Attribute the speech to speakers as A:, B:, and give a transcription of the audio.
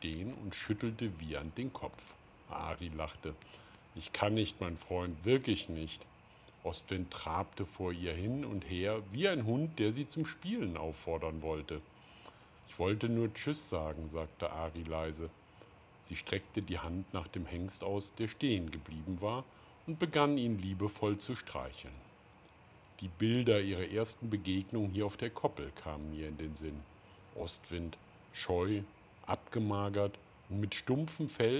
A: stehen und schüttelte wiehernd den Kopf. Ari lachte. Ich kann nicht, mein Freund, wirklich nicht. Ostwind trabte vor ihr hin und her wie ein Hund, der sie zum Spielen auffordern wollte. Ich wollte nur Tschüss sagen, sagte Ari leise. Sie streckte die Hand nach dem Hengst aus, der stehen geblieben war, und begann ihn liebevoll zu streicheln. Die Bilder ihrer ersten Begegnung hier auf der Koppel kamen mir in den Sinn. Ostwind, scheu, abgemagert und mit stumpfem Fell